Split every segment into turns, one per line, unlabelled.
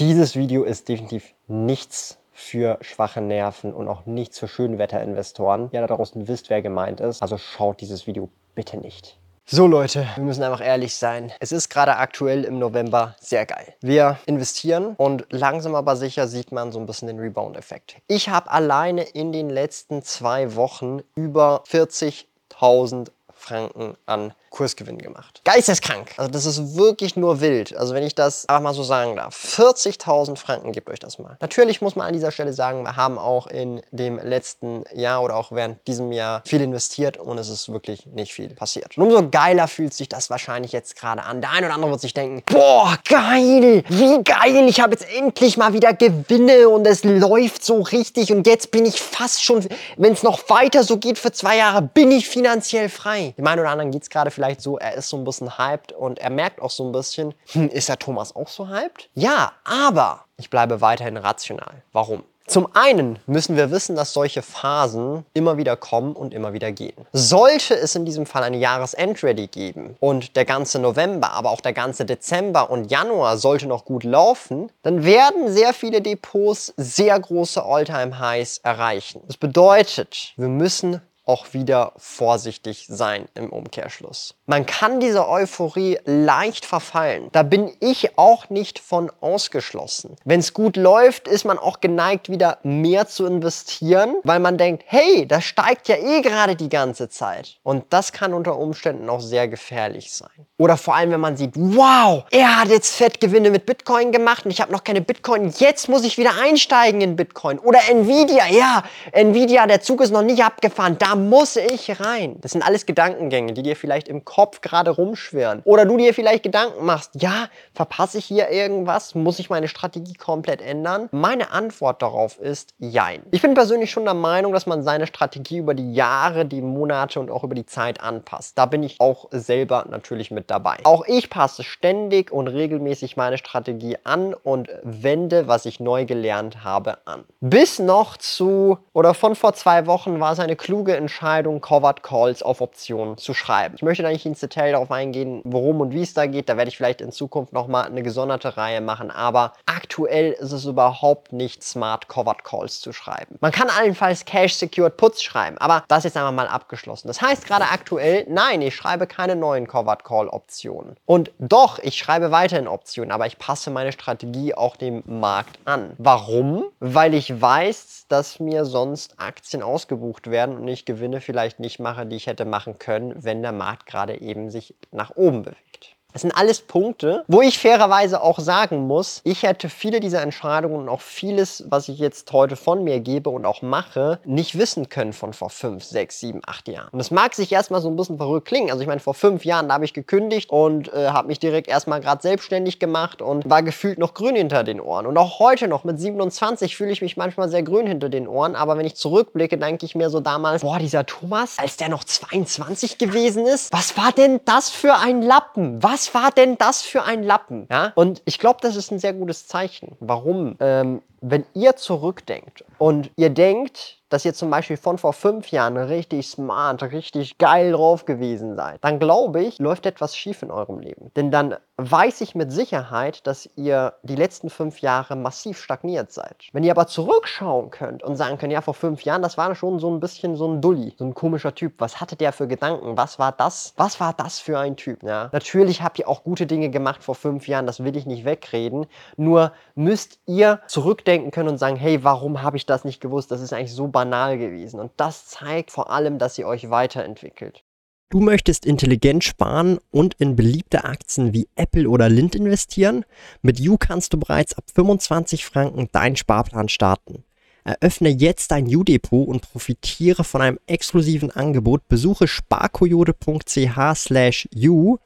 Dieses Video ist definitiv nichts für schwache Nerven und auch nichts für Schönwetterinvestoren. Ja, da draußen wisst, wer gemeint ist. Also schaut dieses Video bitte nicht. So Leute, wir müssen einfach ehrlich sein. Es ist gerade aktuell im November sehr geil. Wir investieren und langsam aber sicher sieht man so ein bisschen den Rebound-Effekt. Ich habe alleine in den letzten zwei Wochen über 40.000 Franken an Kursgewinn gemacht. Geisteskrank. Also das ist wirklich nur wild. Also wenn ich das einfach mal so sagen darf. 40.000 Franken gibt euch das mal. Natürlich muss man an dieser Stelle sagen, wir haben auch in dem letzten Jahr oder auch während diesem Jahr viel investiert und es ist wirklich nicht viel passiert. Und umso geiler fühlt sich das wahrscheinlich jetzt gerade an. Der eine oder andere wird sich denken, boah, geil, wie geil, ich habe jetzt endlich mal wieder Gewinne und es läuft so richtig und jetzt bin ich fast schon, wenn es noch weiter so geht für zwei Jahre, bin ich finanziell frei. Dem einen oder anderen geht es gerade vielleicht so, er ist so ein bisschen hyped und er merkt auch so ein bisschen, hm, ist der Thomas auch so hyped? Ja, aber ich bleibe weiterhin rational. Warum? Zum einen müssen wir wissen, dass solche Phasen immer wieder kommen und immer wieder gehen. Sollte es in diesem Fall eine Jahresendready geben und der ganze November, aber auch der ganze Dezember und Januar sollte noch gut laufen, dann werden sehr viele Depots sehr große All-Time-Highs erreichen. Das bedeutet, wir müssen auch wieder vorsichtig sein im Umkehrschluss. Man kann dieser Euphorie leicht verfallen. Da bin ich auch nicht von ausgeschlossen. Wenn es gut läuft, ist man auch geneigt, wieder mehr zu investieren, weil man denkt, hey, das steigt ja eh gerade die ganze Zeit. Und das kann unter Umständen auch sehr gefährlich sein. Oder vor allem, wenn man sieht, wow, er hat jetzt Fettgewinne mit Bitcoin gemacht und ich habe noch keine Bitcoin, jetzt muss ich wieder einsteigen in Bitcoin. Oder Nvidia, ja, Nvidia, der Zug ist noch nicht abgefahren, da muss ich rein. Das sind alles Gedankengänge, die dir vielleicht im Kopf gerade rumschwirren. Oder du dir vielleicht Gedanken machst, ja, verpasse ich hier irgendwas? Muss ich meine Strategie komplett ändern? Meine Antwort darauf ist Jein. Ich bin persönlich schon der Meinung, dass man seine Strategie über die Jahre, die Monate und auch über die Zeit anpasst. Da bin ich auch selber natürlich mit dabei. Auch ich passe ständig und regelmäßig meine Strategie an und wende, was ich neu gelernt habe, an. Bis noch zu, oder von vor zwei Wochen war es eine kluge Entscheidung, Covered Calls auf Optionen zu schreiben. Ich möchte da nicht ins Detail darauf eingehen, worum und wie es da geht. Da werde ich vielleicht in Zukunft nochmal eine gesonderte Reihe machen. Aber aktuell ist es überhaupt nicht smart, Covered Calls zu schreiben. Man kann allenfalls Cash Secured Puts schreiben, aber das ist einfach mal abgeschlossen. Das heißt gerade aktuell, nein, ich schreibe keine neuen Covered Call Optionen. Und doch, ich schreibe weiterhin Optionen, aber ich passe meine Strategie auch dem Markt an. Warum? Weil ich weiß, dass mir sonst Aktien ausgebucht werden und ich Gewinne vielleicht nicht mache, die ich hätte machen können, wenn der Markt gerade eben sich nach oben bewegt. Das sind alles Punkte, wo ich fairerweise auch sagen muss, ich hätte viele dieser Entscheidungen und auch vieles, was ich jetzt heute von mir gebe und auch mache, nicht wissen können von vor fünf, sechs, sieben, acht Jahren. Und das mag sich erstmal so ein bisschen verrückt klingen. Also ich meine, vor fünf Jahren, da habe ich gekündigt und äh, habe mich direkt erstmal gerade selbstständig gemacht und war gefühlt noch grün hinter den Ohren. Und auch heute noch mit 27 fühle ich mich manchmal sehr grün hinter den Ohren. Aber wenn ich zurückblicke, denke ich mir so damals, boah, dieser Thomas, als der noch 22 gewesen ist, was war denn das für ein Lappen? Was was war denn das für ein Lappen? Ja? Und ich glaube, das ist ein sehr gutes Zeichen. Warum? Ähm, wenn ihr zurückdenkt und ihr denkt, dass ihr zum Beispiel von vor fünf Jahren richtig smart, richtig geil drauf gewesen seid, dann glaube ich, läuft etwas schief in eurem Leben. Denn dann weiß ich mit Sicherheit, dass ihr die letzten fünf Jahre massiv stagniert seid. Wenn ihr aber zurückschauen könnt und sagen könnt, ja, vor fünf Jahren, das war schon so ein bisschen so ein Dulli, so ein komischer Typ. Was hatte der für Gedanken? Was war das? Was war das für ein Typ? Ja? Natürlich habt ihr auch gute Dinge gemacht vor fünf Jahren, das will ich nicht wegreden. Nur müsst ihr zurückdenken, können und sagen, hey, warum habe ich das nicht gewusst? Das ist eigentlich so banal gewesen. Und das zeigt vor allem, dass ihr euch weiterentwickelt.
Du möchtest intelligent sparen und in beliebte Aktien wie Apple oder Lind investieren? Mit You kannst du bereits ab 25 Franken deinen Sparplan starten. Eröffne jetzt dein U-Depot und profitiere von einem exklusiven Angebot. Besuche sparkoyote.ch slash u,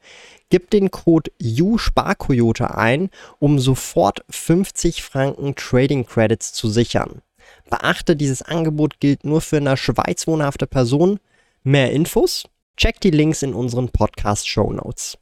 gib den Code USPARKOYOTE ein, um sofort 50 Franken Trading Credits zu sichern. Beachte, dieses Angebot gilt nur für in der Schweiz wohnhafte Personen. Mehr Infos? Check die Links in unseren Podcast-Show Notes.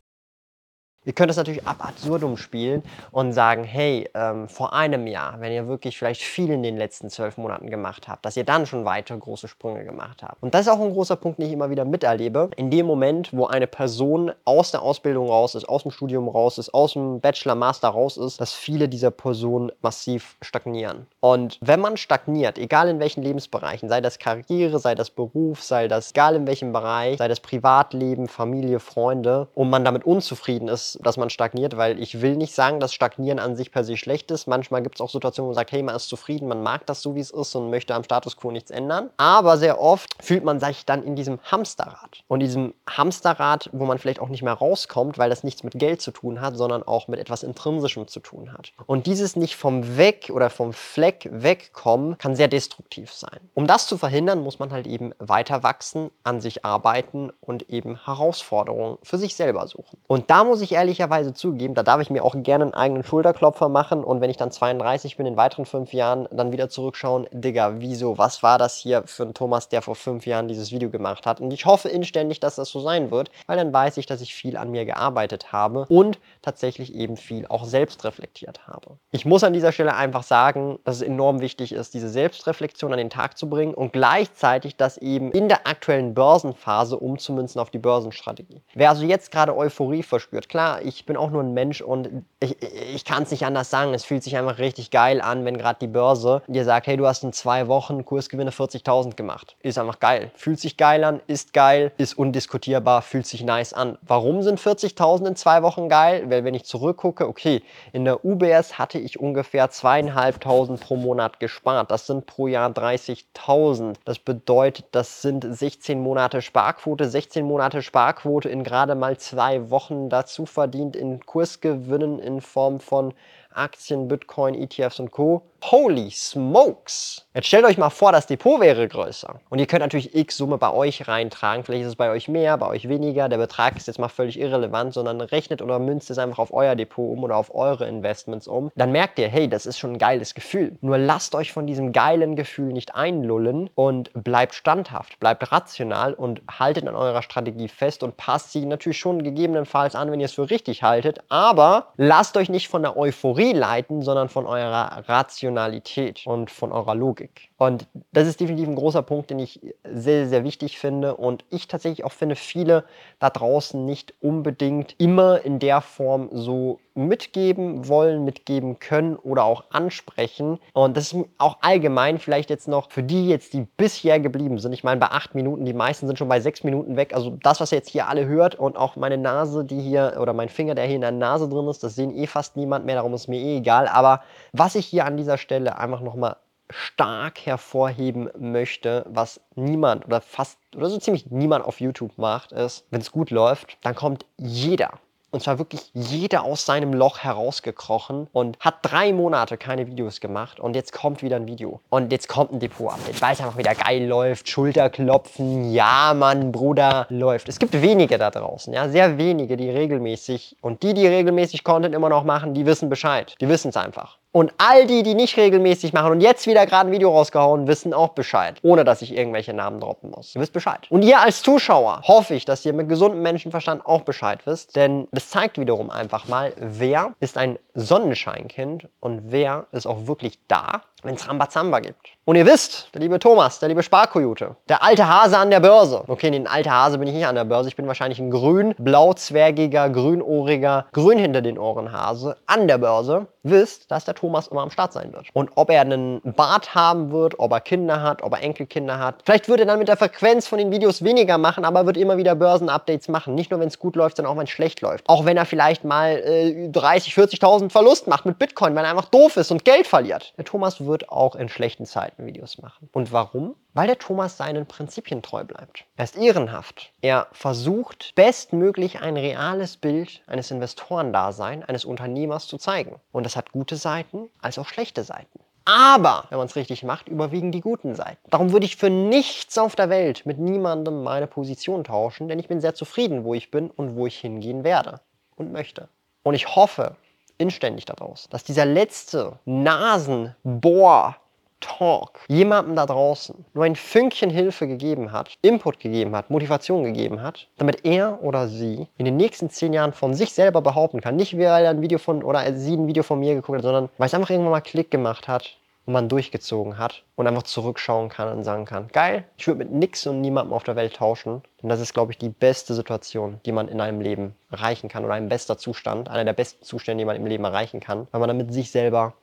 Ihr könnt es natürlich ab absurdum spielen und sagen, hey, ähm, vor einem Jahr, wenn ihr wirklich vielleicht viel in den letzten zwölf Monaten gemacht habt, dass ihr dann schon weitere große Sprünge gemacht habt. Und das ist auch ein großer Punkt, den ich immer wieder miterlebe. In dem Moment, wo eine Person aus der Ausbildung raus ist, aus dem Studium raus ist, aus dem Bachelor, Master raus ist, dass viele dieser Personen massiv stagnieren. Und wenn man stagniert, egal in welchen Lebensbereichen, sei das Karriere, sei das Beruf, sei das egal in welchem Bereich, sei das Privatleben, Familie, Freunde, und man damit unzufrieden ist, dass, man stagniert, weil ich will nicht sagen, dass Stagnieren an sich per se schlecht ist. Manchmal gibt es auch Situationen, wo man sagt, hey, man ist zufrieden, man mag das so, wie es ist und möchte am Status quo nichts ändern. Aber sehr oft fühlt man sich dann in diesem Hamsterrad. Und diesem Hamsterrad, wo man vielleicht auch nicht mehr rauskommt, weil das nichts mit Geld zu tun hat, sondern auch mit etwas Intrinsischem zu tun hat. Und dieses nicht vom Weg oder vom Fleck wegkommen, kann sehr destruktiv sein. Um das zu verhindern, muss man halt eben weiter wachsen, an sich arbeiten und eben Herausforderungen für sich selber suchen. Und da muss ich ehrlich ehrlicherweise zugeben, da darf ich mir auch gerne einen eigenen Schulterklopfer machen und wenn ich dann 32 bin, in weiteren fünf Jahren, dann wieder zurückschauen, Digga, wieso, was war das hier für ein Thomas, der vor fünf Jahren dieses Video gemacht hat? Und ich hoffe inständig, dass das so sein wird, weil dann weiß ich, dass ich viel an mir gearbeitet habe und tatsächlich eben viel auch selbst reflektiert habe. Ich muss an dieser Stelle einfach sagen, dass es enorm wichtig ist, diese Selbstreflexion an den Tag zu bringen und gleichzeitig das eben in der aktuellen Börsenphase umzumünzen auf die Börsenstrategie. Wer also jetzt gerade Euphorie verspürt, klar, ich bin auch nur ein Mensch und ich, ich kann es nicht anders sagen. Es fühlt sich einfach richtig geil an, wenn gerade die Börse dir sagt, hey, du hast in zwei Wochen Kursgewinne 40.000 gemacht. Ist einfach geil. Fühlt sich geil an, ist geil, ist undiskutierbar, fühlt sich nice an. Warum sind 40.000 in zwei Wochen geil? Weil wenn ich zurückgucke, okay, in der UBS hatte ich ungefähr zweieinhalbtausend pro Monat gespart. Das sind pro Jahr 30.000. Das bedeutet, das sind 16 Monate Sparquote. 16 Monate Sparquote in gerade mal zwei Wochen dazu verdient in Kursgewinnen in Form von Aktien, Bitcoin, ETFs und Co. Holy smokes! Jetzt stellt euch mal vor, das Depot wäre größer. Und ihr könnt natürlich x Summe bei euch reintragen. Vielleicht ist es bei euch mehr, bei euch weniger. Der Betrag ist jetzt mal völlig irrelevant, sondern rechnet oder münzt es einfach auf euer Depot um oder auf eure Investments um. Dann merkt ihr, hey, das ist schon ein geiles Gefühl. Nur lasst euch von diesem geilen Gefühl nicht einlullen und bleibt standhaft, bleibt rational und haltet an eurer Strategie fest und passt sie natürlich schon gegebenenfalls an, wenn ihr es für richtig haltet. Aber lasst euch nicht von der Euphorie leiten, sondern von eurer Rationalität Rationalität und von eurer Logik. Und das ist definitiv ein großer Punkt, den ich sehr, sehr wichtig finde und ich tatsächlich auch finde, viele da draußen nicht unbedingt immer in der Form so mitgeben wollen, mitgeben können oder auch ansprechen. Und das ist auch allgemein vielleicht jetzt noch für die jetzt, die bisher geblieben sind. Ich meine, bei acht Minuten, die meisten sind schon bei sechs Minuten weg. Also das, was ihr jetzt hier alle hört und auch meine Nase, die hier oder mein Finger, der hier in der Nase drin ist, das sehen eh fast niemand mehr, darum ist mir eh egal. Aber was ich hier an dieser Stelle einfach nochmal stark hervorheben möchte, was niemand oder fast oder so ziemlich niemand auf YouTube macht, ist, wenn es gut läuft, dann kommt jeder und zwar wirklich jeder aus seinem Loch herausgekrochen und hat drei Monate keine Videos gemacht und jetzt kommt wieder ein Video. Und jetzt kommt ein Depot-Update, weil es einfach wieder geil läuft. Schulterklopfen, ja Mann, Bruder, läuft. Es gibt wenige da draußen, ja, sehr wenige, die regelmäßig und die, die regelmäßig Content immer noch machen, die wissen Bescheid. Die wissen es einfach. Und all die, die nicht regelmäßig machen und jetzt wieder gerade ein Video rausgehauen, wissen auch Bescheid. Ohne dass ich irgendwelche Namen droppen muss. Ihr wisst Bescheid. Und ihr als Zuschauer hoffe ich, dass ihr mit gesundem Menschenverstand auch Bescheid wisst. Denn das zeigt wiederum einfach mal, wer ist ein Sonnenscheinkind und wer ist auch wirklich da, wenn es Rambazamba gibt. Und ihr wisst, der liebe Thomas, der liebe Sparkojute, der alte Hase an der Börse. Okay, den alte Hase bin ich nicht an der Börse. Ich bin wahrscheinlich ein grün, blauzwergiger, grünohriger, grün hinter den Ohren Hase an der Börse. Wisst, dass der Thomas immer am Start sein wird. Und ob er einen Bart haben wird, ob er Kinder hat, ob er Enkelkinder hat. Vielleicht würde er dann mit der Frequenz von den Videos weniger machen, aber wird immer wieder Börsenupdates machen. Nicht nur, wenn es gut läuft, sondern auch, wenn es schlecht läuft. Auch wenn er vielleicht mal äh, 30, 40.000 Verlust macht mit Bitcoin, weil er einfach doof ist und Geld verliert. Der Thomas wird auch in schlechten Zeiten Videos machen. Und warum? Weil der Thomas seinen Prinzipien treu bleibt. Er ist ehrenhaft. Er versucht bestmöglich ein reales Bild eines Investorendaseins, eines Unternehmers zu zeigen. Und das hat gute Seiten als auch schlechte Seiten. Aber wenn man es richtig macht, überwiegen die guten Seiten. Darum würde ich für nichts auf der Welt mit niemandem meine Position tauschen, denn ich bin sehr zufrieden, wo ich bin und wo ich hingehen werde und möchte. Und ich hoffe inständig daraus, dass dieser letzte Nasenbohr Talk jemandem da draußen nur ein Fünkchen Hilfe gegeben hat, Input gegeben hat, Motivation gegeben hat, damit er oder sie in den nächsten zehn Jahren von sich selber behaupten kann, nicht weil er ein Video von oder sie ein Video von mir geguckt hat, sondern weil es einfach irgendwann mal Klick gemacht hat und man durchgezogen hat und einfach zurückschauen kann und sagen kann, geil, ich würde mit nix und niemandem auf der Welt tauschen. Und das ist, glaube ich, die beste Situation, die man in einem Leben erreichen kann oder ein bester Zustand, einer der besten Zustände, die man im Leben erreichen kann, weil man damit sich selber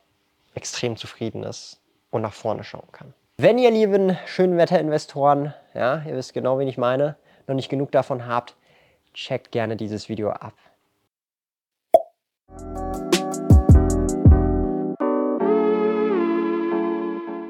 extrem zufrieden ist und nach vorne schauen kann. Wenn ihr lieben Schönwetterinvestoren, ja, ihr wisst genau, wen ich meine, noch nicht genug davon habt, checkt gerne dieses Video ab.